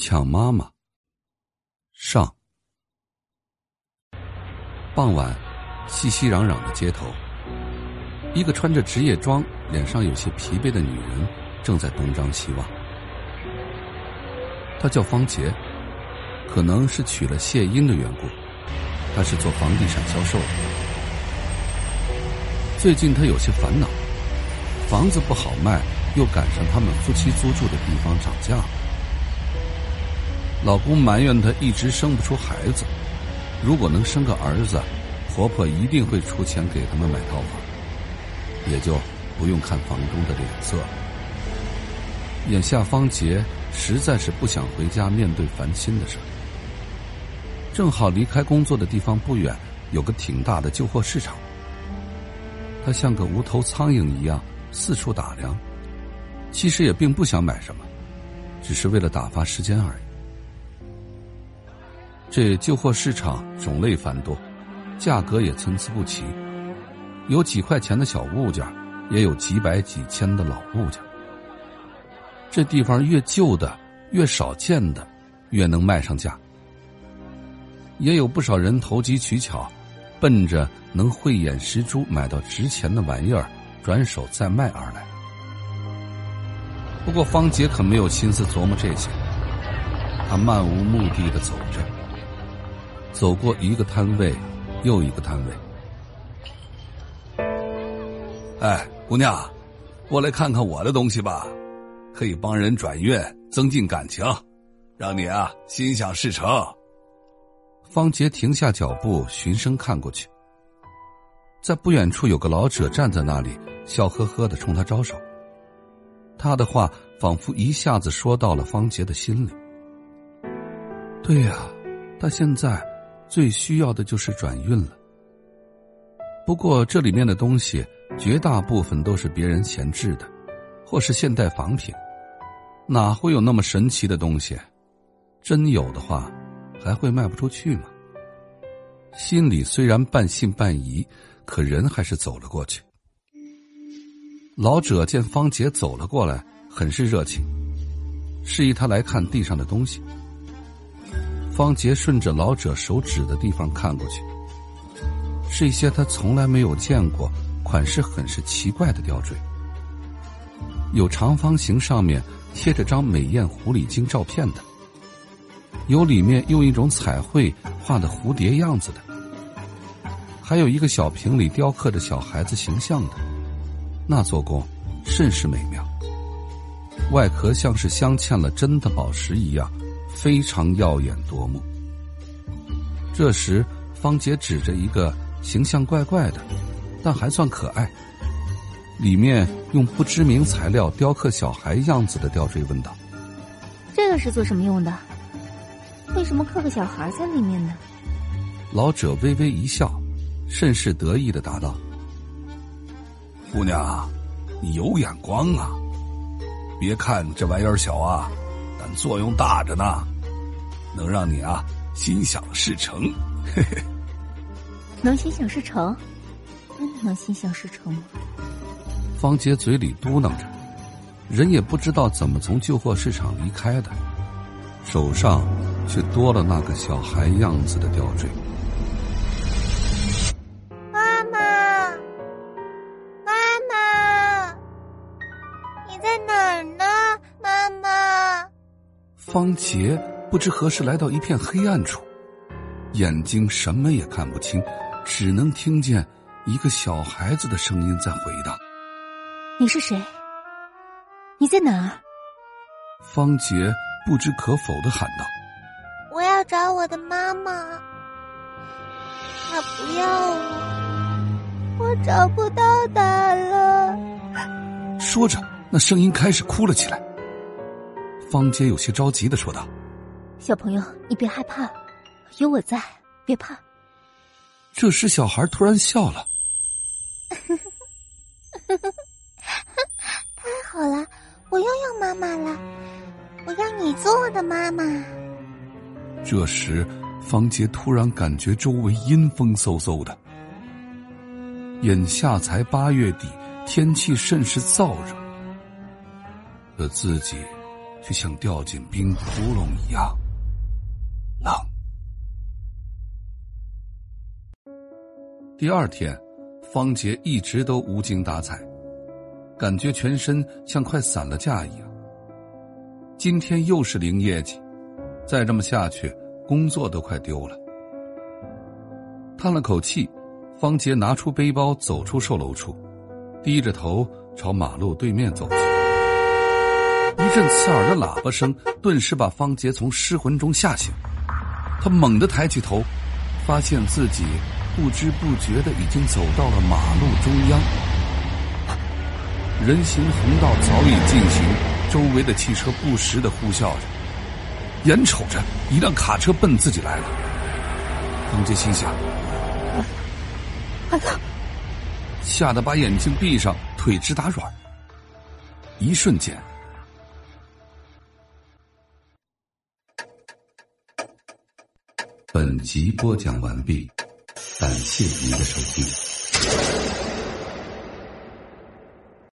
抢妈妈。上。傍晚，熙熙攘攘的街头，一个穿着职业装、脸上有些疲惫的女人正在东张西望。她叫方杰，可能是娶了谢英的缘故，她是做房地产销售的。最近她有些烦恼，房子不好卖，又赶上他们夫妻租住的地方涨价。老公埋怨她一直生不出孩子，如果能生个儿子，婆婆一定会出钱给他们买套房，也就不用看房东的脸色。眼下方杰实在是不想回家面对烦心的事正好离开工作的地方不远有个挺大的旧货市场，他像个无头苍蝇一样四处打量，其实也并不想买什么，只是为了打发时间而已。这旧货市场种类繁多，价格也参差不齐，有几块钱的小物件，也有几百几千的老物件。这地方越旧的、越少见的，越能卖上价。也有不少人投机取巧，奔着能慧眼识珠买到值钱的玩意儿，转手再卖而来。不过方杰可没有心思琢磨这些，他漫无目的的走着。走过一个摊位，又一个摊位。哎，姑娘，过来看看我的东西吧，可以帮人转运，增进感情，让你啊心想事成。方杰停下脚步，循声看过去，在不远处有个老者站在那里，笑呵呵的冲他招手。他的话仿佛一下子说到了方杰的心里。对呀，他现在。最需要的就是转运了。不过这里面的东西绝大部分都是别人闲置的，或是现代仿品，哪会有那么神奇的东西？真有的话，还会卖不出去吗？心里虽然半信半疑，可人还是走了过去。老者见方杰走了过来，很是热情，示意他来看地上的东西。方杰顺着老者手指的地方看过去，是一些他从来没有见过、款式很是奇怪的吊坠，有长方形上面贴着张美艳狐狸精照片的，有里面用一种彩绘画的蝴蝶样子的，还有一个小瓶里雕刻着小孩子形象的，那做工甚是美妙，外壳像是镶嵌了真的宝石一样。非常耀眼夺目。这时，方杰指着一个形象怪怪的，但还算可爱，里面用不知名材料雕刻小孩样子的吊坠，问道：“这个是做什么用的？为什么刻个小孩在里面呢？”老者微微一笑，甚是得意的答道：“姑娘，你有眼光啊！别看这玩意儿小啊。”但作用大着呢，能让你啊心想事成。嘿嘿，能心想事成？真的能心想事成吗？方杰嘴里嘟囔着，人也不知道怎么从旧货市场离开的，手上却多了那个小孩样子的吊坠。方杰不知何时来到一片黑暗处，眼睛什么也看不清，只能听见一个小孩子的声音在回荡：“你是谁？你在哪儿？”方杰不知可否的喊道：“我要找我的妈妈，她不要我，我找不到她了。”说着，那声音开始哭了起来。方杰有些着急的说道：“小朋友，你别害怕，有我在，别怕。”这时，小孩突然笑了：“ 太好了，我又有妈妈了！我要你做我的妈妈。”这时，方杰突然感觉周围阴风嗖嗖的，眼下才八月底，天气甚是燥热，可自己。就像掉进冰窟窿一样冷。第二天，方杰一直都无精打采，感觉全身像快散了架一样。今天又是零业绩，再这么下去，工作都快丢了。叹了口气，方杰拿出背包，走出售楼处，低着头朝马路对面走去。一阵刺耳的喇叭声顿时把方杰从失魂中吓醒，他猛地抬起头，发现自己。不知不觉的已经走到了马路中央，人行横道早已进行，周围的汽车不时的呼啸着，眼瞅着一辆卡车奔自己来了，方杰心想：“完了！”吓得把眼睛闭上，腿直打软。一瞬间，本集播讲完毕。感谢您的收听。